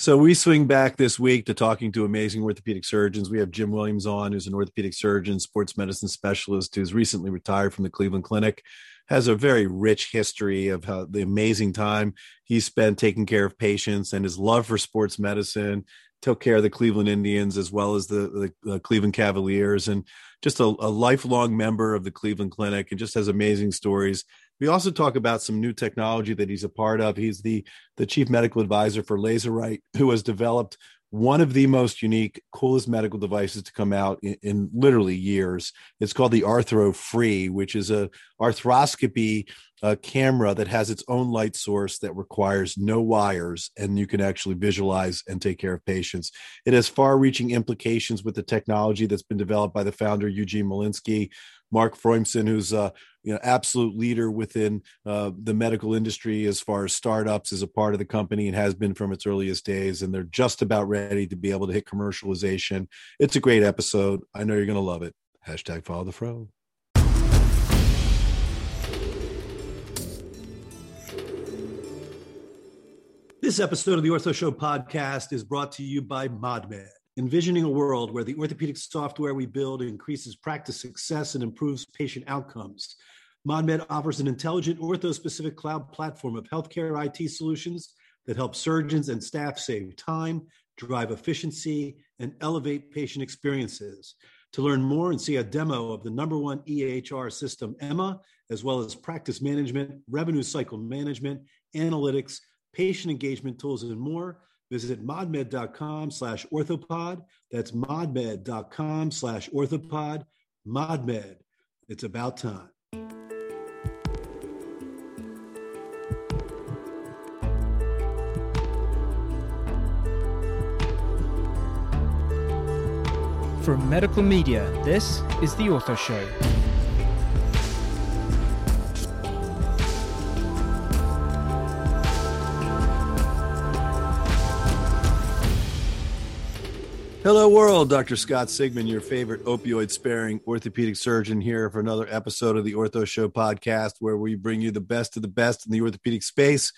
So we swing back this week to talking to amazing orthopedic surgeons. We have Jim Williams on, who's an orthopedic surgeon, sports medicine specialist, who's recently retired from the Cleveland Clinic, has a very rich history of how the amazing time he spent taking care of patients and his love for sports medicine. Took care of the Cleveland Indians as well as the, the, the Cleveland Cavaliers, and just a, a lifelong member of the Cleveland Clinic, and just has amazing stories we also talk about some new technology that he's a part of. He's the the chief medical advisor for Lazurite, who has developed one of the most unique, coolest medical devices to come out in, in literally years. It's called the ArthroFree, which is a arthroscopy uh, camera that has its own light source that requires no wires, and you can actually visualize and take care of patients. It has far-reaching implications with the technology that's been developed by the founder Eugene Molinsky, Mark Froimson, who's a you know absolute leader within uh, the medical industry as far as startups is a part of the company and has been from its earliest days, and they're just about ready to be able to hit commercialization. It's a great episode. I know you're going to love it. Hashtag follow the fro. This episode of the Ortho Show podcast is brought to you by ModMed envisioning a world where the orthopedic software we build increases practice success and improves patient outcomes. ModMed offers an intelligent ortho-specific cloud platform of healthcare IT solutions that help surgeons and staff save time, drive efficiency, and elevate patient experiences. To learn more and see a demo of the number one EHR system, EMA, as well as practice management, revenue cycle management, analytics, patient engagement tools, and more, Visit modmed.com slash orthopod. That's modmed.com slash orthopod. Modmed. It's about time. From medical media, this is The Ortho Show. Hello, world. Dr. Scott Sigman, your favorite opioid sparing orthopedic surgeon, here for another episode of the Ortho Show podcast, where we bring you the best of the best in the orthopedic space.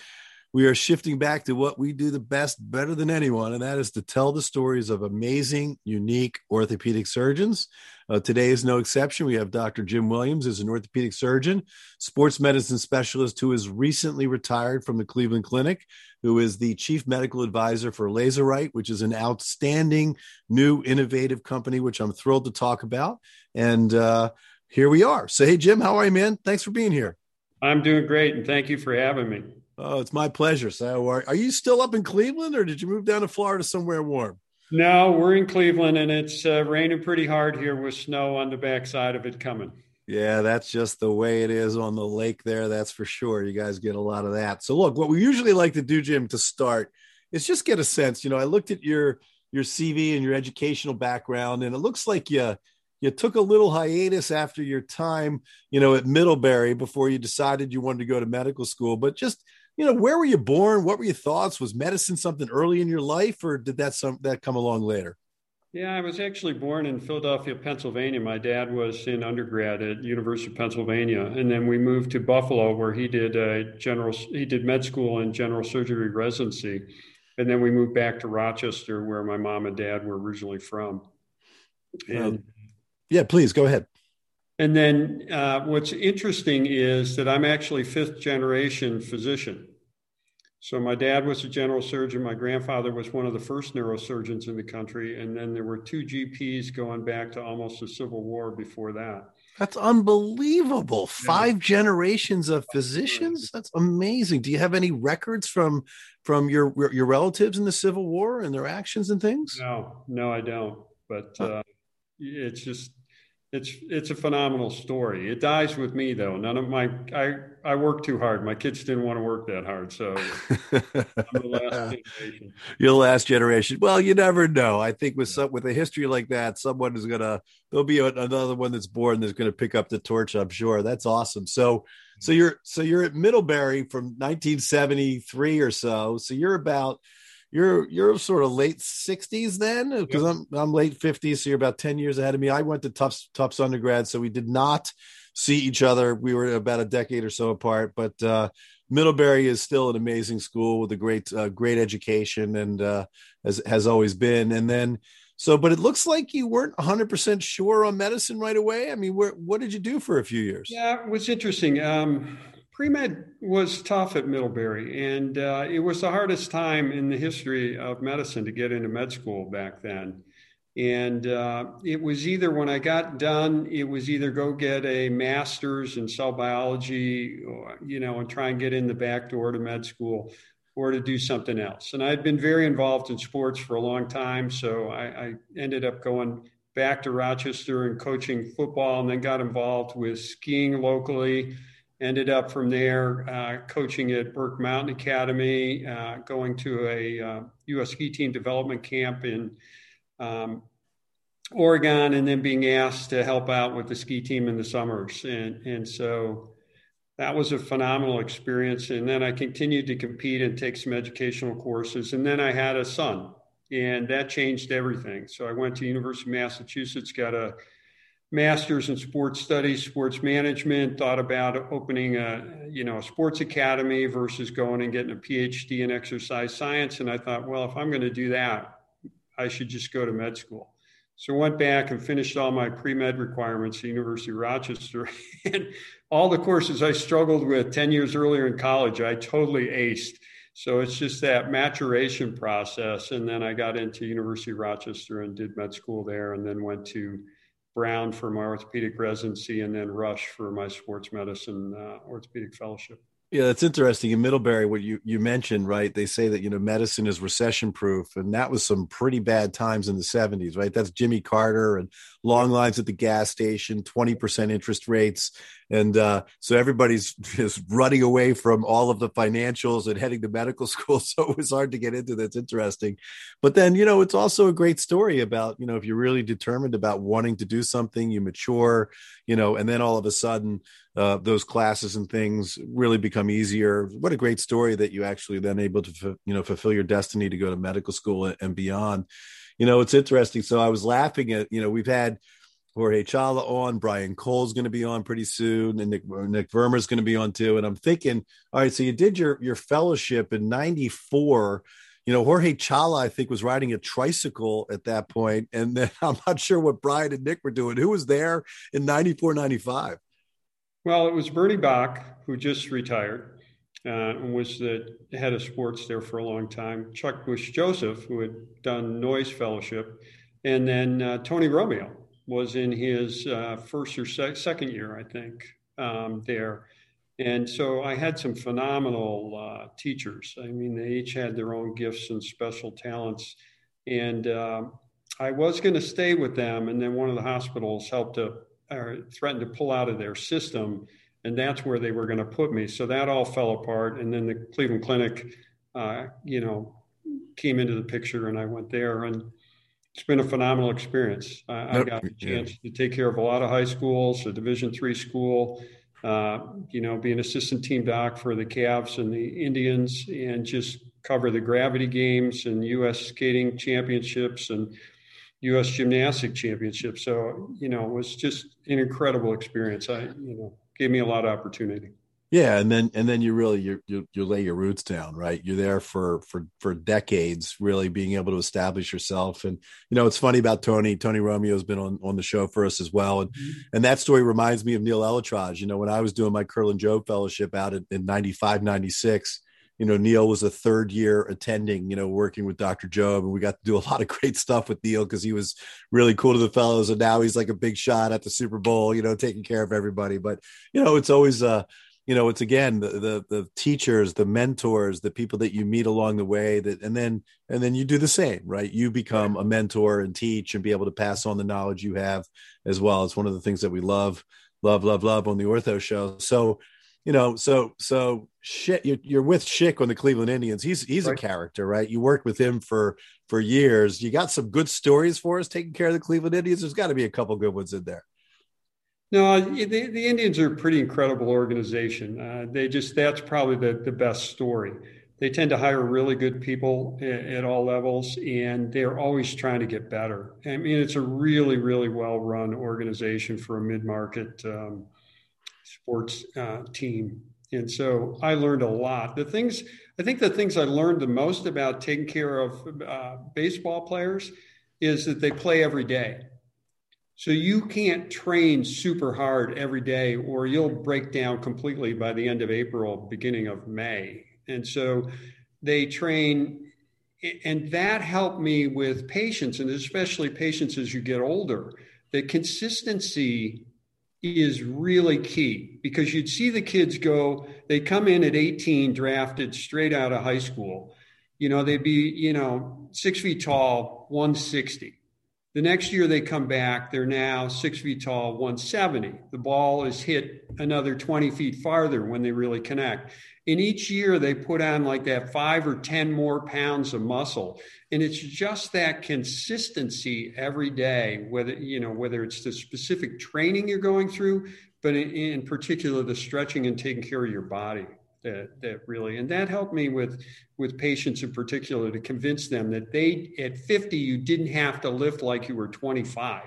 We are shifting back to what we do the best, better than anyone, and that is to tell the stories of amazing, unique orthopedic surgeons. Uh, today is no exception. We have Dr. Jim Williams, who's an orthopedic surgeon, sports medicine specialist who has recently retired from the Cleveland Clinic who is the chief medical advisor for Lazurite, which is an outstanding new innovative company, which I'm thrilled to talk about. And uh, here we are. So, hey, Jim, how are you, man? Thanks for being here. I'm doing great, and thank you for having me. Oh, it's my pleasure. So, are, are you still up in Cleveland, or did you move down to Florida somewhere warm? No, we're in Cleveland, and it's uh, raining pretty hard here with snow on the backside of it coming. Yeah, that's just the way it is on the lake there. That's for sure. You guys get a lot of that. So look, what we usually like to do, Jim, to start is just get a sense. You know, I looked at your your CV and your educational background, and it looks like you you took a little hiatus after your time, you know, at Middlebury before you decided you wanted to go to medical school. But just you know, where were you born? What were your thoughts? Was medicine something early in your life, or did that some that come along later? Yeah, I was actually born in Philadelphia, Pennsylvania. My dad was in undergrad at University of Pennsylvania, and then we moved to Buffalo, where he did a general he did med school and general surgery residency, and then we moved back to Rochester, where my mom and dad were originally from. And, yeah, please go ahead. And then uh, what's interesting is that I'm actually fifth generation physician. So my dad was a general surgeon. My grandfather was one of the first neurosurgeons in the country, and then there were two GPs going back to almost the Civil War before that. That's unbelievable. Five yeah. generations of physicians. That's amazing. Do you have any records from from your your relatives in the Civil War and their actions and things? No, no, I don't. But uh, it's just it's it's a phenomenal story. It dies with me though. None of my I I work too hard. My kids didn't want to work that hard, so I'm the last generation. You're the last generation. Well, you never know. I think with some with a history like that, someone is gonna there'll be a, another one that's born that's gonna pick up the torch. I'm sure. That's awesome. So so mm-hmm. you're so you're at Middlebury from 1973 or so. So you're about you're you're sort of late 60s then because yep. I'm I'm late 50s so you're about 10 years ahead of me. I went to Tufts Tufts undergrad so we did not see each other. We were about a decade or so apart, but uh Middlebury is still an amazing school with a great uh, great education and uh, has has always been. And then so, but it looks like you weren't 100 percent sure on medicine right away. I mean, where, what did you do for a few years? Yeah, it was interesting. Um, Pre med was tough at Middlebury, and uh, it was the hardest time in the history of medicine to get into med school back then. And uh, it was either when I got done, it was either go get a master's in cell biology, or, you know, and try and get in the back door to med school, or to do something else. And I'd been very involved in sports for a long time, so I, I ended up going back to Rochester and coaching football, and then got involved with skiing locally ended up from there uh, coaching at Burke Mountain Academy, uh, going to a uh, U.S. ski team development camp in um, Oregon, and then being asked to help out with the ski team in the summers. And, and so that was a phenomenal experience. And then I continued to compete and take some educational courses. And then I had a son, and that changed everything. So I went to University of Massachusetts, got a master's in sports studies, sports management, thought about opening a, you know, a sports academy versus going and getting a PhD in exercise science. And I thought, well, if I'm going to do that, I should just go to med school. So I went back and finished all my pre-med requirements at the University of Rochester. and all the courses I struggled with 10 years earlier in college, I totally aced. So it's just that maturation process. And then I got into University of Rochester and did med school there and then went to Brown for my orthopedic residency, and then Rush for my sports medicine uh, orthopedic fellowship. Yeah, that's interesting. In Middlebury, what you, you mentioned, right? They say that, you know, medicine is recession proof. And that was some pretty bad times in the 70s, right? That's Jimmy Carter and long lines at the gas station, 20% interest rates. And uh, so everybody's just running away from all of the financials and heading to medical school. So it was hard to get into. That's interesting. But then, you know, it's also a great story about, you know, if you're really determined about wanting to do something, you mature, you know, and then all of a sudden, uh, those classes and things really become easier. What a great story that you actually then able to, you know, fulfill your destiny to go to medical school and beyond. You know, it's interesting. So I was laughing at, you know, we've had Jorge Chahla on, Brian Cole's going to be on pretty soon, and Nick Nick Verma's going to be on too. And I'm thinking, all right, so you did your your fellowship in '94 you know, Jorge Chahla, I think, was riding a tricycle at that point. And then I'm not sure what Brian and Nick were doing. Who was there in 94, 95? Well, it was Bernie Bach, who just retired uh, was the head of sports there for a long time. Chuck Bush Joseph, who had done Noyes Fellowship. And then uh, Tony Romeo was in his uh, first or se- second year, I think, um, there. And so I had some phenomenal uh, teachers. I mean, they each had their own gifts and special talents. And uh, I was going to stay with them. And then one of the hospitals helped to, or threatened to pull out of their system. And that's where they were going to put me. So that all fell apart. And then the Cleveland Clinic, uh, you know, came into the picture and I went there. And it's been a phenomenal experience. I, I got a chance to take care of a lot of high schools, a Division three school, uh, you know, be an assistant team doc for the Cavs and the Indians, and just cover the gravity games and U.S. skating championships and U.S. gymnastic championships. So you know, it was just an incredible experience. I you know gave me a lot of opportunity. Yeah, and then and then you really you you you lay your roots down, right? You're there for for for decades, really being able to establish yourself. And you know, it's funny about Tony. Tony Romeo's been on on the show for us as well, and mm-hmm. and that story reminds me of Neil ElAttrache. You know, when I was doing my Kerlan Jobe Fellowship out in, in 95, 96, you know, Neil was a third year attending, you know, working with Dr. Jobe. And we got to do a lot of great stuff with Neil because he was really cool to the fellows. And now he's like a big shot at the Super Bowl, you know, taking care of everybody. But, you know, it's always, uh, you know it's again the, the, the teachers the mentors the people that you meet along the way that and then and then you do the same right you become a mentor and teach and be able to pass on the knowledge you have as well it's one of the things that we love love love love on the ortho show so you know so so shit you're, you're with Schick on the cleveland indians he's he's right. a character right you worked with him for for years you got some good stories for us taking care of the cleveland indians there's got to be a couple good ones in there no, the, the Indians are a pretty incredible organization. Uh, they just, that's probably the, the best story. They tend to hire really good people at, at all levels, and they're always trying to get better. I mean, it's a really, really well run organization for a mid market um, sports uh, team. And so I learned a lot. The things, I think the things I learned the most about taking care of uh, baseball players is that they play every day. So you can't train super hard every day or you'll break down completely by the end of April, beginning of May. And so they train and that helped me with patience and especially patience as you get older. The consistency is really key because you'd see the kids go, they come in at 18, drafted straight out of high school. You know, they'd be, you know, six feet tall, 160. The next year they come back, they're now six feet tall, 170. The ball is hit another 20 feet farther when they really connect. In each year, they put on like that five or 10 more pounds of muscle. And it's just that consistency every day, whether, you know, whether it's the specific training you're going through, but in, in particular, the stretching and taking care of your body that that really and that helped me with with patients in particular to convince them that they at 50 you didn't have to lift like you were 25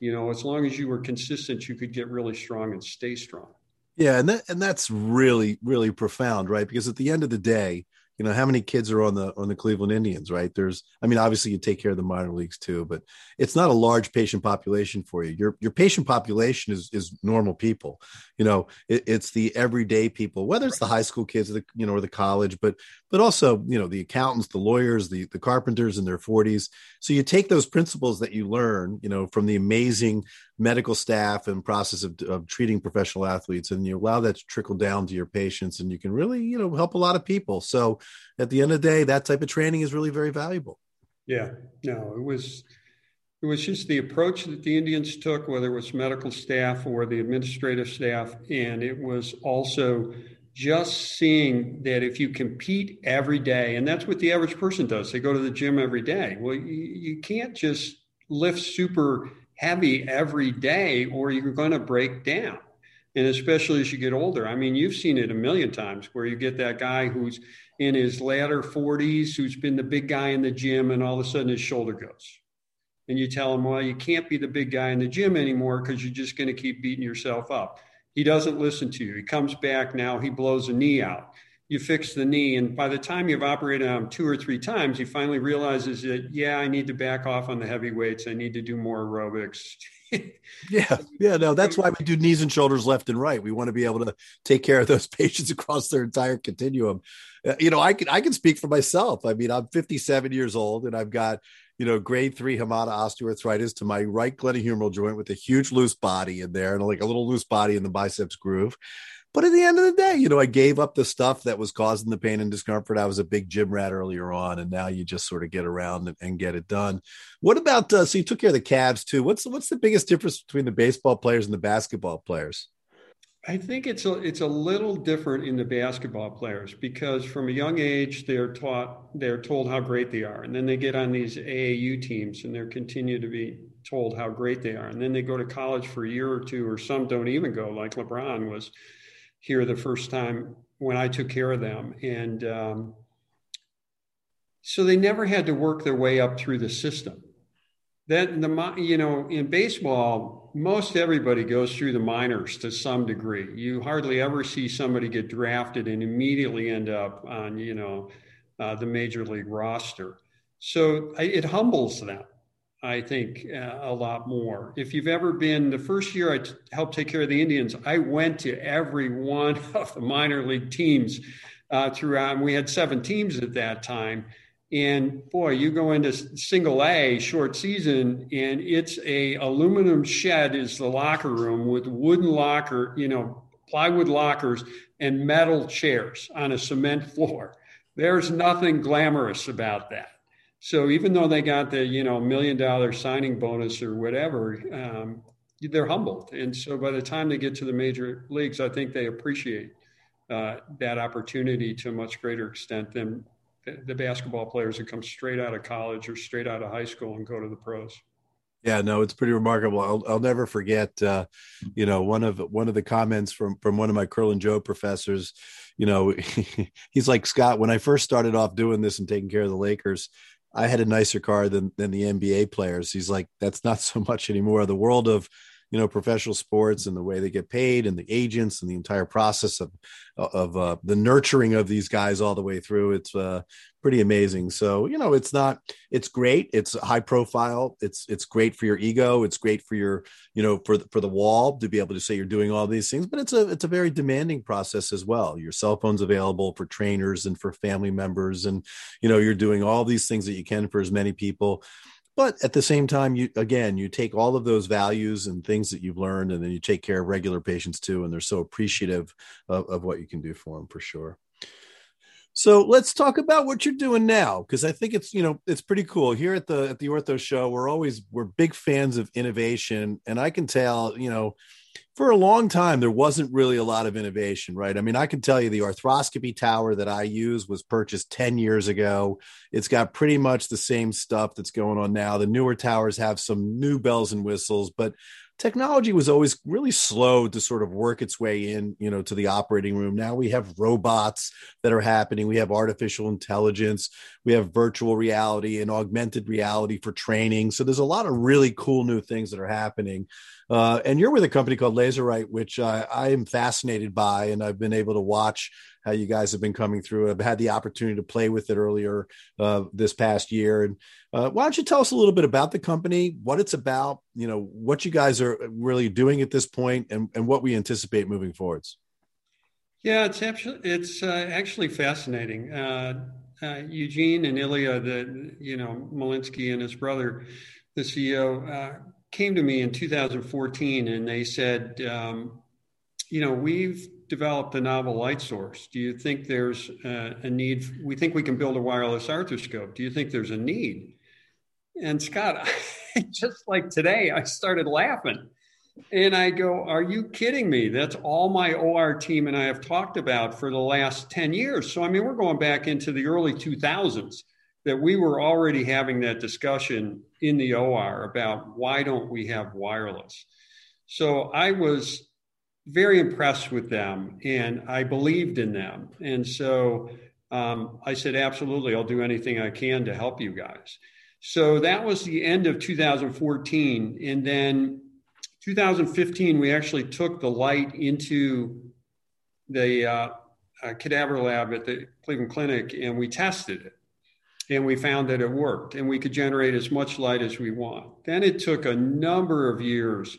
you know as long as you were consistent you could get really strong and stay strong. Yeah and that and that's really really profound right? Because at the end of the day you know how many kids are on the on the cleveland indians right? There's i mean obviously you take care of the minor leagues too but it's not a large patient population for you. Your your patient population is is normal people. You know it, it's the everyday people whether it's the high school kids or the you know or the college but but also you know the accountants the lawyers the the carpenters in their 40s so you take those principles that you learn you know from the amazing medical staff and process of, of treating professional athletes and you allow that to trickle down to your patients and you can really you know help a lot of people. So at the end of the day that type of training is really very valuable. Yeah no it was it was just the approach that the indians took whether it was medical staff or the administrative staff and it was also just seeing that if you compete every day and that's what the average person does they go to the gym every day well you, you can't just lift super heavy every day or you're going to break down. And especially as you get older. I mean, you've seen it a million times where you get that guy who's in his latter 40s, who's been the big guy in the gym, and all of a sudden his shoulder goes. And you tell him, well, you can't be the big guy in the gym anymore because you're just going to keep beating yourself up. He doesn't listen to you. He comes back now, he blows a knee out you fix the knee. And by the time you've operated on him two or three times, he finally realizes that, yeah, I need to back off on the heavy weights. I need to do more aerobics. yeah. Yeah. No, that's why we do knees and shoulders left and right. We want to be able to take care of those patients across their entire continuum. Uh, you know, I can, I can speak for myself. I mean, I'm 57 years old and I've got, you know, grade three Hamada osteoarthritis to my right glenohumeral joint with a huge loose body in there and like a little loose body in the biceps groove. But at the end of the day, you know, I gave up the stuff that was causing the pain and discomfort. I was a big gym rat earlier on, and now you just sort of get around and, and get it done. What about uh, so you took care of the Cavs too? What's what's the biggest difference between the baseball players and the basketball players? I think it's a it's a little different in the basketball players because from a young age they're taught they're told how great they are, and then they get on these AAU teams and they're continue to be told how great they are, and then they go to college for a year or two, or some don't even go, like LeBron was here the first time when I took care of them. And um, so they never had to work their way up through the system. That the you know in baseball, most everybody goes through the minors to some degree. You hardly ever see somebody get drafted and immediately end up on you know uh, the major league roster. So it humbles them. I think, uh, a lot more. If you've ever been, the first year I t- helped take care of the Indians, I went to every one of the minor league teams uh, throughout. And we had seven teams at that time. And boy, you go into single A short season, and it's a aluminum shed is the locker room with wooden locker, you know, plywood lockers and metal chairs on a cement floor. There's nothing glamorous about that. So even though they got the you know million dollar signing bonus or whatever, um, they're humbled. And so by the time they get to the major leagues, I think they appreciate uh, that opportunity to a much greater extent than the basketball players that come straight out of college or straight out of high school and go to the pros. Yeah, no, it's pretty remarkable. I'll, I'll never forget, uh, you know, one of one of the comments from from one of my Kerlan Jobe professors. You know, he's like Scott. When I first started off doing this and taking care of the Lakers, I had a nicer car than than the NBA players. He's like, that's not so much anymore. The world of you know professional sports and the way they get paid and the agents and the entire process of of uh, the nurturing of these guys all the way through it's uh, pretty amazing. So you know it's not it's great. It's high profile. It's it's great for your ego. It's great for your you know for the, for the wall to be able to say you're doing all these things but it's a it's a very demanding process as well. Your cell phone's available for trainers and for family members and you know you're doing all these things that you can for as many people but at the same time you again you take all of those values and things that you've learned and then you take care of regular patients too and they're so appreciative of, of what you can do for them for sure. So let's talk about what you're doing now because i think it's you know it's pretty cool. Here at the at the ortho show we're always we're big fans of innovation and i can tell you know for a long time there wasn't really a lot of innovation right? I mean i can tell you the arthroscopy tower that i use was purchased 10 years ago. It's got pretty much the same stuff that's going on now. The newer towers have some new bells and whistles but technology was always really slow to sort of work its way in you know to the operating room. Now we have robots that are happening. We have artificial intelligence. We have virtual reality and augmented reality for training. So there's a lot of really cool new things that are happening uh, and you're with a company called Lazurite, which I, I am fascinated by, and I've been able to watch how you guys have been coming through. I've had the opportunity to play with it earlier uh, this past year. And uh, why don't you tell us a little bit about the company, what it's about, you know, what you guys are really doing at this point, and, and what we anticipate moving forwards? Yeah, it's actually it's uh, actually fascinating. Uh, uh, Eugene and Ilya, the you know Malinsky and his brother, the CEO, came to me in 2014 and they said, um, you know, we've developed a novel light source. Do you think there's a, a need? We think we can build a wireless arthroscope. Do you think there's a need? And Scott, just like today, I started laughing. And I go, Are you kidding me? That's all my OR team and I have talked about for the last 10 years. So, I mean, we're going back into the early 2000s that we were already having that discussion in the OR about why don't we have wireless. So I was very impressed with them and I believed in them. And so um, I said, absolutely, I'll do anything I can to help you guys. So that was the end of 2014. And then 2015, we actually took the light into the uh, uh, cadaver lab at the Cleveland Clinic and we tested it and we found that it worked and we could generate as much light as we want. Then it took a number of years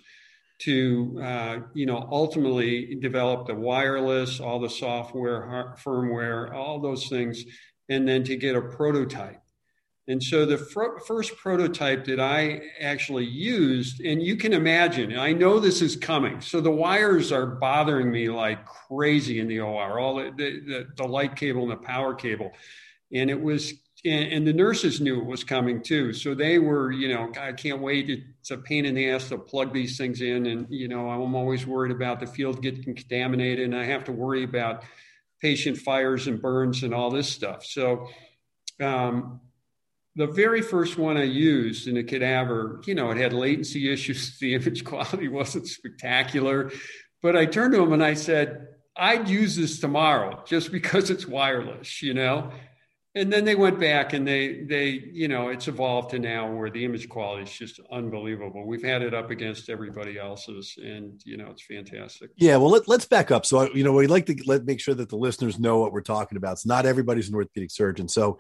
to uh, you know ultimately develop the wireless all the software firmware all those things and then to get a prototype. And so the fr- first prototype that i actually used and you can imagine i know this is coming so the wires are bothering me like crazy in the or all the, the, the light cable and the power cable. And it was and, and, the nurses knew it was coming too. So they were, you know, I can't wait. It's a pain in the ass to plug these things in. And, you know, I'm always worried about the field getting contaminated and I have to worry about patient fires and burns and all this stuff. So, um, the very first one I used in a cadaver, you know, it had latency issues. The image quality wasn't spectacular. But I turned to him and I said, I'd use this tomorrow just because it's wireless, you know? And then they went back and they they you know it's evolved to now where the image quality is just unbelievable. We've had it up against everybody else's and you know it's fantastic. Yeah well let, us back up. So you know we like to let make sure that the listeners know what we're talking about. It's not everybody's an orthopedic surgeon. So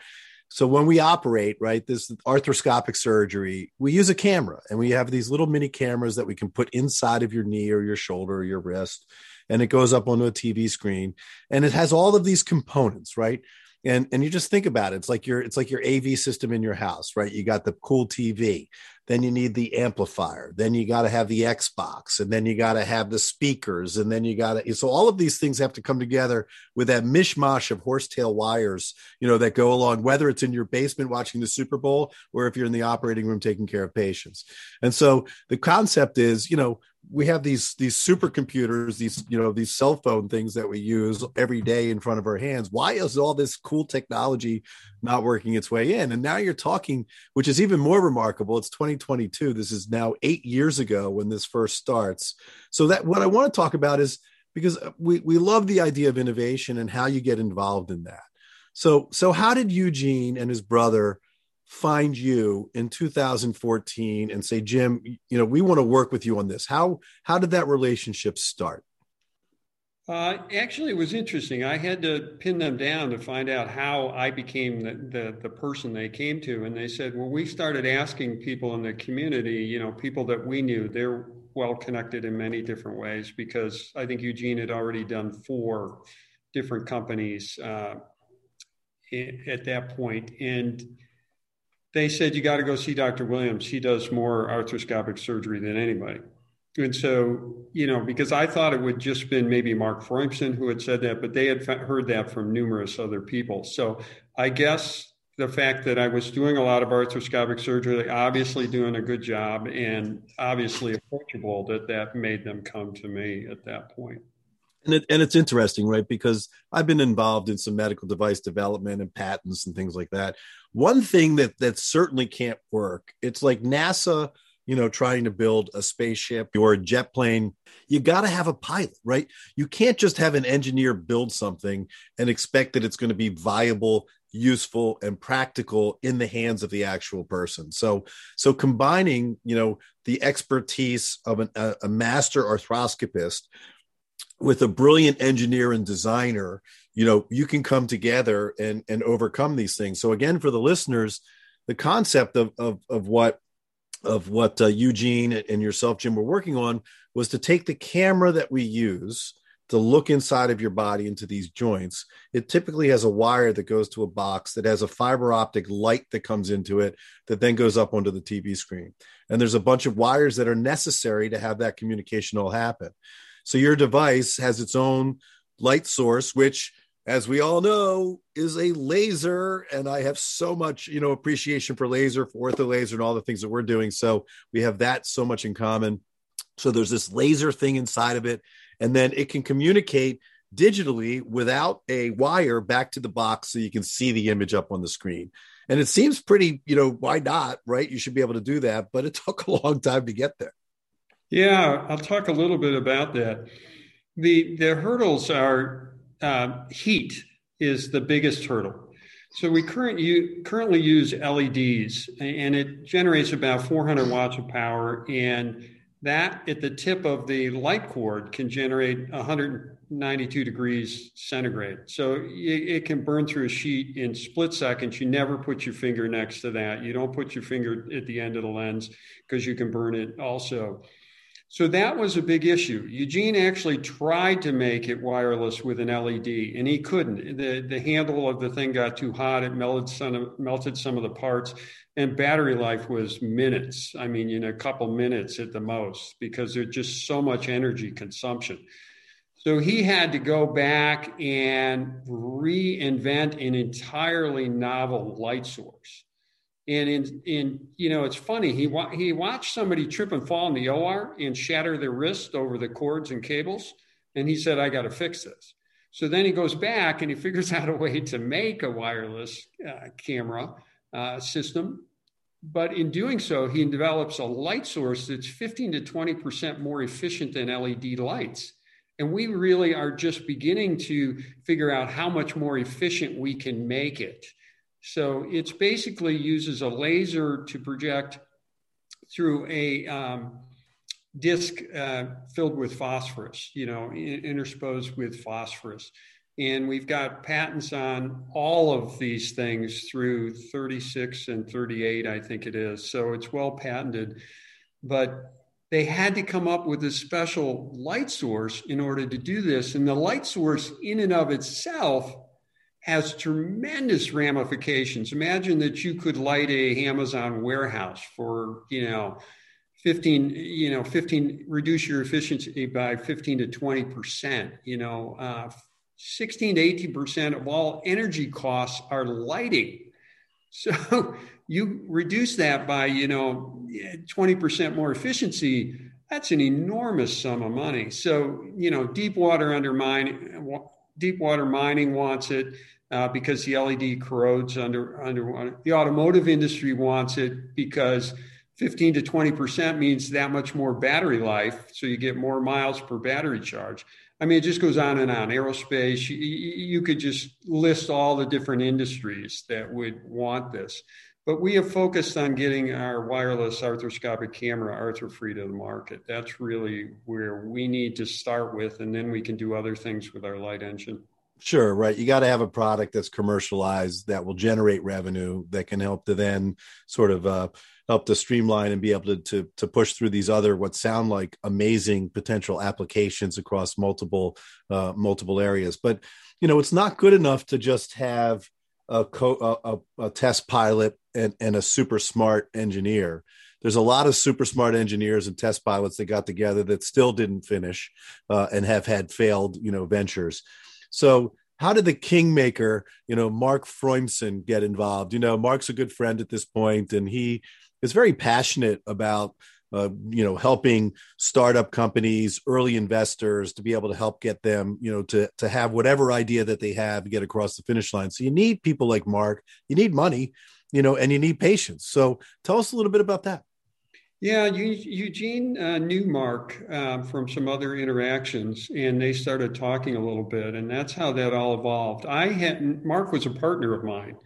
so when we operate right this arthroscopic surgery we use a camera and we have these little mini cameras that we can put inside of your knee or your shoulder or your wrist and it goes up onto a tv screen. And it has all of these components right and and you just think about it it's like your it's like your av system in your house right? You got the cool tv then you need the amplifier then you got to have the xbox and then you got to have the speakers and then you got to so all of these things have to come together with that mishmash of horsetail wires you know that go along whether it's in your basement watching the super bowl or if you're in the operating room taking care of patients. And so the concept is you know we have these these supercomputers these you know these cell phone things that we use every day in front of our hands. Why is all this cool technology not working its way in? And now you're talking which is even more remarkable it's 2022 this is now 8 years ago when this first starts. So that what i want to talk about is because uh, we we love the idea of innovation and how you get involved in that. So so how did eugene and his brother find you in 2014 and say, Jim, you know, we want to work with you on this? How how did that relationship start? Uh, actually, it was interesting. I had to pin them down to find out how I became the, the, the person they came to, and they said, "Well, we started asking people in the community, you know, people that we knew. They're well connected in many different ways because I think Eugene had already done four different companies uh, at that point, and." They said you got to go see Dr. Williams. He does more arthroscopic surgery than anybody. And so, you know, because I thought it would just been maybe Mark Froimson who had said that, but they had heard that from numerous other people. So I guess the fact that I was doing a lot of arthroscopic surgery, obviously doing a good job and obviously approachable, that that made them come to me at that point. And, it, and it's interesting, right? Because I've been involved in some medical device development and patents and things like that. One thing that that certainly can't work, it's like NASA – you know, trying to build a spaceship or a jet plane, you got to have a pilot, right? You can't just have an engineer build something and expect that it's going to be viable, useful, and practical in the hands of the actual person. So, so combining, you know, the expertise of an, a, a master arthroscopist with a brilliant engineer and designer, you know, you can come together and and overcome these things. So again, for the listeners, the concept of of, of what of what uh, Eugene and yourself, Jim, were working on was to take the camera that we use to look inside of your body into these joints. It typically has a wire that goes to a box that has a fiber optic light that comes into it that then goes up onto the TV screen. And there's a bunch of wires that are necessary to have that communication all happen. So your device has its own light source, which as we all know, is a laser. And I have so much, you know, appreciation for laser, for ortho laser, and all the things that we're doing. So we have that so much in common. So there's this laser thing inside of it, and then it can communicate digitally without a wire back to the box so you can see the image up on the screen. And it seems pretty, you know, why not, right? You should be able to do that, but it took a long time to get there. Yeah, I'll talk a little bit about that. The the hurdles are uh, heat is the biggest hurdle. So we current, you, currently use LEDs, and it generates about 400 watts of power, and that at the tip of the light cord can generate 192 degrees centigrade. So it, it can burn through a sheet in split seconds. You never put your finger next to that. You don't put your finger at the end of the lens because you can burn it also. So that was a big issue. Eugene actually tried to make it wireless with an LED, and he couldn't. The, the handle of the thing got too hot. It melted some, of, melted some of the parts, and battery life was minutes. I mean, in a couple minutes at the most, because there's just so much energy consumption. So he had to go back and reinvent an entirely novel light source. And in, in you know, it's funny. He wa- he watched somebody trip and fall in the OR and shatter their wrist over the cords and cables, and he said, "I got to fix this." So then he goes back and he figures out a way to make a wireless uh, camera uh, system. But in doing so, he develops a light source that's 15 to 20 percent more efficient than LED lights. And we really are just beginning to figure out how much more efficient we can make it. So it's basically uses a laser to project through a um, disc uh, filled with phosphorus, you know, intersposed with phosphorus. And we've got patents on all of these things through 36 and 38, I think it is. So it's well patented. But they had to come up with a special light source in order to do this. And the light source, in and of itself, has tremendous ramifications. Imagine that you could light a Amazon warehouse for, you know, 15, you know, 15, reduce your efficiency by 15 to 20%, you know, uh, 16 to 18% of all energy costs are lighting. So you reduce that by, you know, 20% more efficiency. That's an enormous sum of money. So, you know, deep water under mining, deep water mining wants it uh, because the LED corrodes under under the automotive industry wants it because 15 to 20 percent means that much more battery life, so you get more miles per battery charge. I mean, it just goes on and on. Aerospace, you, you could just list all the different industries that would want this. But we have focused on getting our wireless arthroscopic camera ArthroFree to the market. That's really where we need to start with, and then we can do other things with our light engine. Sure, right. You got to have a product that's commercialized that will generate revenue that can help to then sort of uh, help to streamline and be able to, to to push through these other what sound like amazing potential applications across multiple uh, multiple areas. But you know, it's not good enough to just have a, co- a, a test pilot and, and a super smart engineer. There's a lot of super smart engineers and test pilots that got together that still didn't finish uh, and have had failed, you know, ventures. So how did the kingmaker, you know, Mark Froimson get involved? You know, Mark's a good friend at this point, and he is very passionate about uh, you know helping startup companies early investors to be able to help get them you know to to have whatever idea that they have get across the finish line so you need people like mark you need money you know and you need patience. So tell us a little bit about that. Yeah eugene uh, knew mark uh, from some other interactions and they started talking a little bit and that's how that all evolved. I had mark was a partner of mine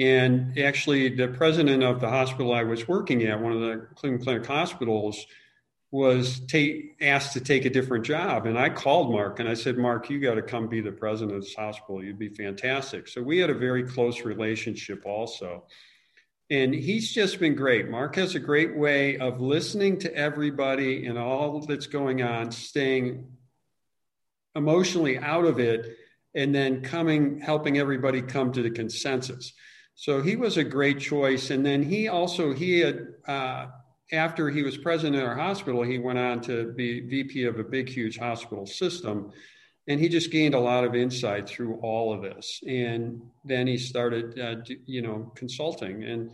and actually, the president of the hospital I was working at, one of the Cleveland Clinic hospitals, was take, asked to take a different job. And I called Mark and I said, Mark, you got to come be the president of this hospital. You'd be fantastic. So we had a very close relationship also. And he's just been great. Mark has a great way of listening to everybody and all that's going on, staying emotionally out of it, and then coming, helping everybody come to the consensus. So he was a great choice. And then he also, he had, uh, after he was president of our hospital, he went on to be VP of a big, huge hospital system. And he just gained a lot of insight through all of this. And then he started, uh, you know, consulting. And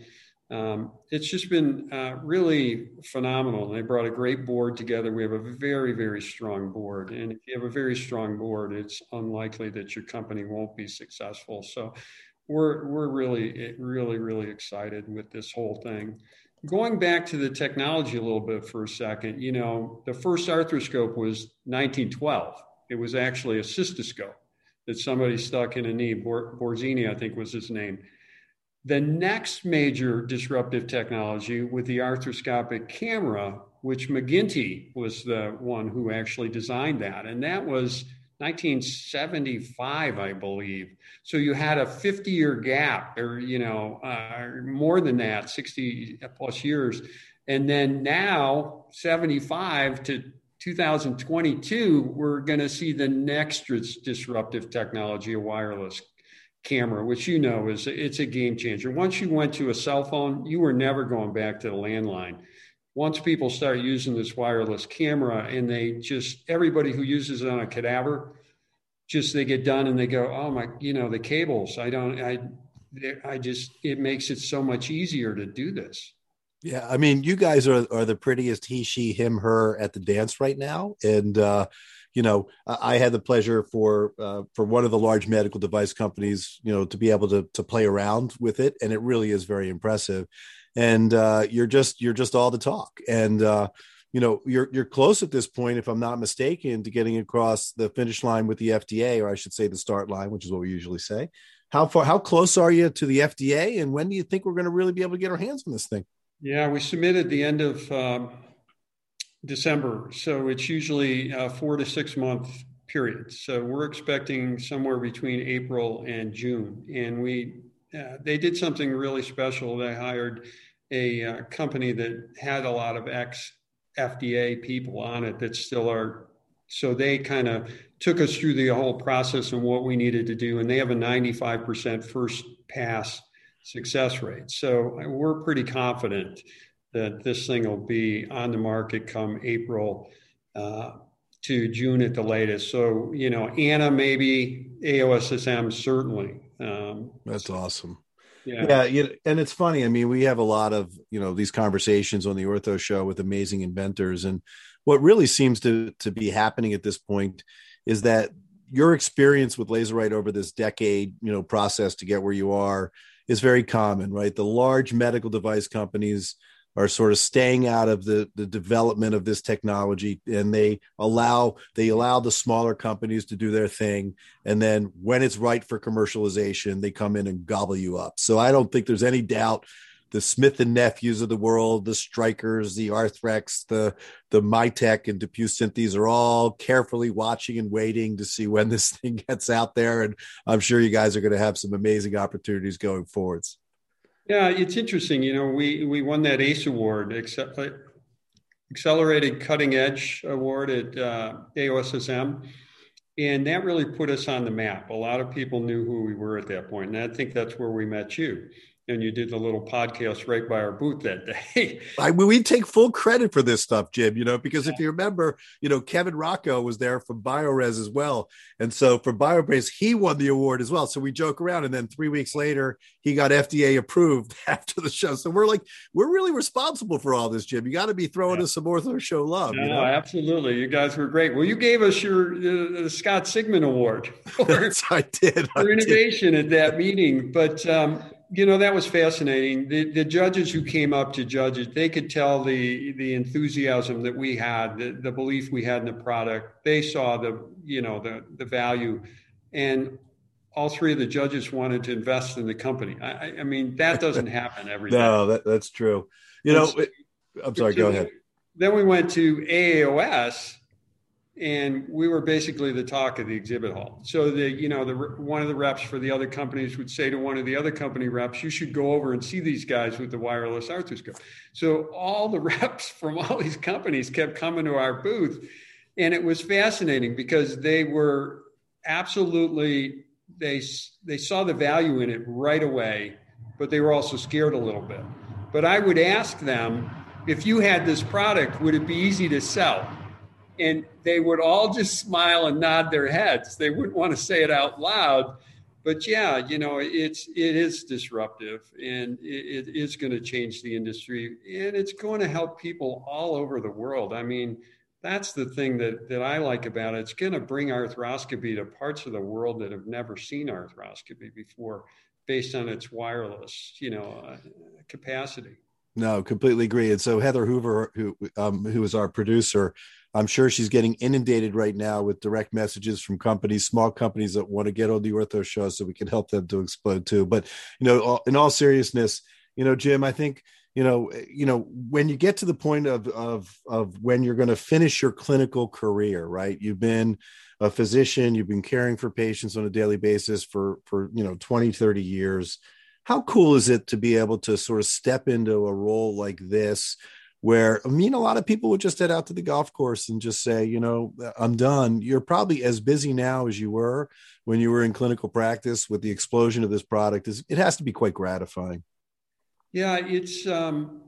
um, it's just been uh, really phenomenal. They brought a great board together. We have a very, very strong board. And if you have a very strong board, it's unlikely that your company won't be successful. So we're we're really really really excited with this whole thing. Going back to the technology a little bit for a second, you know, the first arthroscope was 1912. It was actually a cystoscope that somebody stuck in a knee. Borzini, I think, was his name. The next major disruptive technology with the arthroscopic camera, which McGinty was the one who actually designed that, and that was 1975, I believe. So you had a 50 year gap, or, you know, uh, more than that, 60 plus years. And then now, 75 to 2022, we're going to see the next disruptive technology, a wireless camera, which you know is it's a game changer. Once you went to a cell phone, you were never going back to the landline once people start using this wireless camera and they just everybody who uses it on a cadaver just they get done and they go oh my you know the cables i don't i i just it makes it so much easier to do this. Yeah i mean you guys are are the prettiest he she him her at the dance right now. And uh you know i had the pleasure for uh, for one of the large medical device companies you know to be able to to play around with it. And it really is very impressive and uh, you're just you're just all the talk. And uh, you know you're you're close at this point if i'm not mistaken to getting across the finish line with the fda or i should say the start line which is what we usually say. How far how close are you to the fda and when do you think we're going to really be able to get our hands on this thing? Yeah we submitted the end of um, december so it's usually a four to six month period. So we're expecting somewhere between april and june and we uh, they did something really special. They hired a uh, company that had a lot of ex FDA people on it that still are. So they kind of took us through the whole process and what we needed to do. And they have a 95% first pass success rate. So we're pretty confident that this thing will be on the market come April uh, to June at the latest. So, you know, AANA, maybe AOSSM, certainly. Um, That's awesome. Yeah. yeah, and it's funny. I mean, we have a lot of you know these conversations on the Ortho Show with amazing inventors, and what really seems to to be happening at this point is that your experience with Lazurite over this decade, you know, process to get where you are is very common, right? The large medical device companies are sort of staying out of the, the development of this technology and they allow they allow the smaller companies to do their thing and then when it's right for commercialization they come in and gobble you up so i don't think there's any doubt the Smith and Nephews of the world, the Strykers the Arthrex, the the Mitek and DePuy Synthes are all carefully watching and waiting to see when this thing gets out there. And I'm sure you guys are going to have some amazing opportunities going forwards. Yeah, it's interesting. You know, we we won that ACE award, Accelerated Cutting Edge Award at uh, AOSSM and that really put us on the map. A lot of people knew who we were at that point, and I think that's where we met you and you did the little podcast right by our booth that day. I mean, we take full credit for this stuff, Jim, you know, because yeah. if you remember, you know, Kevin Rocco was there from BioRez as well. And so for BioRez, he won the award as well. So we joke around. And then three weeks later, he got FDA approved after the show. So we're like, we're really responsible for all this, Jim. You got to be throwing yeah. us some more show love. No, you know? absolutely. You guys were great. Well, you gave us your uh, Scott Sigman Award for, I did. for innovation did. at that meeting. But, um, you know that was fascinating. The, the judges who came up to judge it, they could tell the the enthusiasm that we had, the, the belief we had in the product. They saw the you know the the value, and all three of the judges wanted to invest in the company. I, I mean that doesn't happen every no, that, that's true. You know, it, I'm sorry. Go ahead. Then we went to AAOS, and we were basically the talk of the exhibit hall. So the you know the one of the reps for the other companies would say to one of the other company reps, "You should go over and see these guys with the wireless arthroscope." So all the reps from all these companies kept coming to our booth, and it was fascinating because they were absolutely they they saw the value in it right away, but they were also scared a little bit. But I would ask them, if you had this product, would it be easy to sell? And they would all just smile and nod their heads. They wouldn't want to say it out loud, but yeah, you know, it's it is disruptive and it, it is going to change the industry and it's going to help people all over the world. I mean, that's the thing that that I like about it. It's going to bring arthroscopy to parts of the world that have never seen arthroscopy before, based on its wireless, you know, uh, capacity. No, completely agree. And so Heather Hoover, who um, who is our producer, I'm sure she's getting inundated right now with direct messages from companies, small companies that want to get on the ortho show so we can help them to explode too. But you know, in all seriousness, you know, Jim, I think you know, eh, you know, when you get to the point of of of when you're going to finish your clinical career, right? You've been a physician, you've been caring for patients on a daily basis for for you know 20, 30 years. How cool is it to be able to sort of step into a role like this? Where I mean, a lot of people would just head out to the golf course and just say, you know, I'm done. You're probably as busy now as you were when you were in clinical practice with the explosion of this product. It has to be quite gratifying. Yeah, it's um,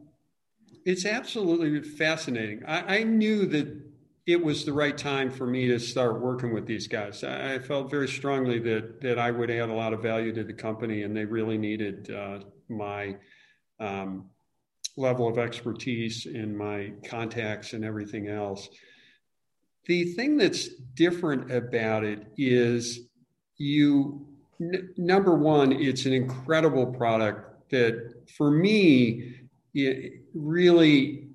it's absolutely fascinating. I, I knew that it was the right time for me to start working with these guys. I, I felt very strongly that that I would add a lot of value to the company, and they really needed uh, my um, level of expertise in my contacts and everything else. The thing that's different about it is you, n- number one, it's an incredible product that for me, it really,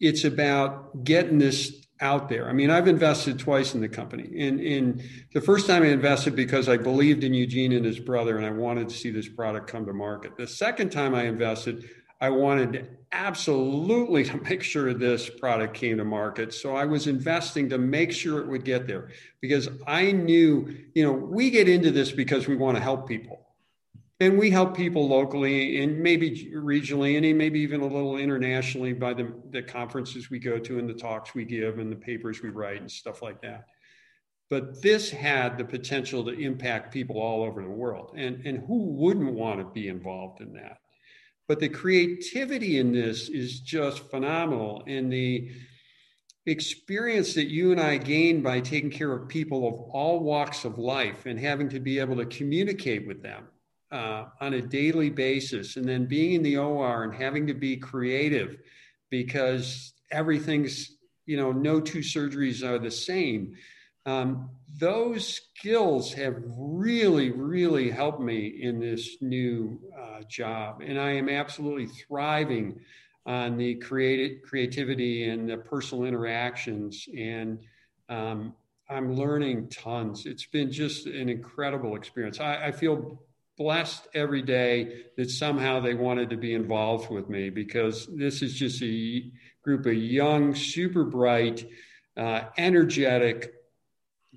it's about getting this out there. I mean, I've invested twice in the company. And, and the first time I invested because I believed in Eugene and his brother and I wanted to see this product come to market. The second time I invested I wanted absolutely to make sure this product came to market. So I was investing to make sure it would get there because I knew, you know, we get into this because we want to help people. And we help people locally and maybe regionally and maybe even a little internationally by the, the conferences we go to and the talks we give and the papers we write and stuff like that. But this had the potential to impact people all over the world. And, and who wouldn't want to be involved in that? But the creativity in this is just phenomenal. And the experience that you and I gain by taking care of people of all walks of life and having to be able to communicate with them uh, on a daily basis, and then being in the OR and having to be creative because everything's, you know, no two surgeries are the same. Um, those skills have really, really helped me in this new uh, job. And I am absolutely thriving on the creative creativity and the personal interactions. And um, I'm learning tons. It's been just an incredible experience. I, I feel blessed every day that somehow they wanted to be involved with me because this is just a group of young, super bright, uh, energetic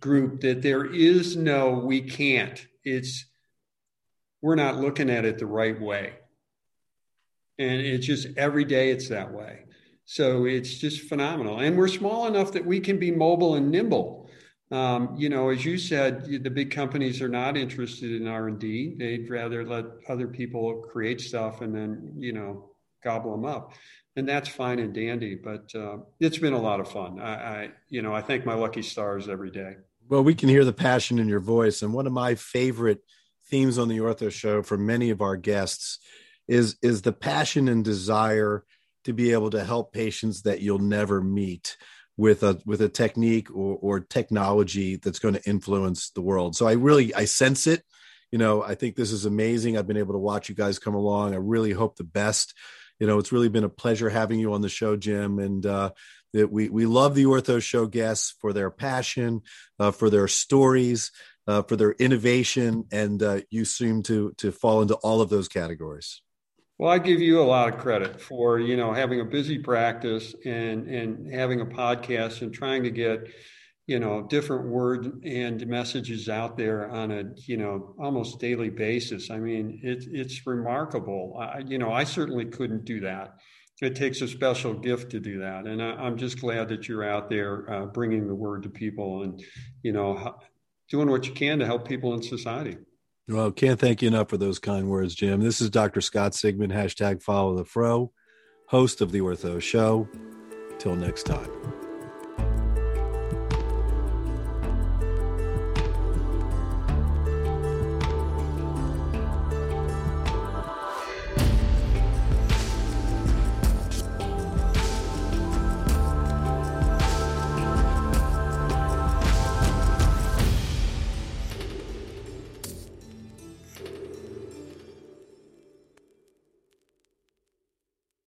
group that there is no we can't. It's we're not looking at it the right way. And it's just every day it's that way. So it's just phenomenal. And we're small enough that we can be mobile and nimble. Um, you know, as you said, the big companies are not interested in R and D. They'd rather let other people create stuff and then, you know, gobble them up, and that's fine and dandy. But uh, it's been a lot of fun. I, I, you know, I thank my lucky stars every day. Well, we can hear the passion in your voice, and one of my favorite themes on the Ortho Show for many of our guests is is the passion and desire to be able to help patients that you'll never meet with a with a technique or, or technology that's going to influence the world. So I really I sense it. You know, I think this is amazing. I've been able to watch you guys come along. I really hope the best. You know, it's really been a pleasure having you on the show, Jim. And uh, that we we love the Ortho Show guests for their passion, uh, for their stories, uh, for their innovation, and uh, you seem to to fall into all of those categories. Well, I give you a lot of credit for you know having a busy practice and and having a podcast and trying to get you know different word and messages out there on a you know almost daily basis. I mean, it's it's remarkable. I, you know, I certainly couldn't do that. It takes a special gift to do that, and I, am just glad that you're out there uh, bringing the word to people and you know doing what you can to help people in society. Well, can't thank you enough for those kind words, Jim. This is Dr. Scott Sigman, hashtag follow the fro, host of the Ortho Show. Till next time.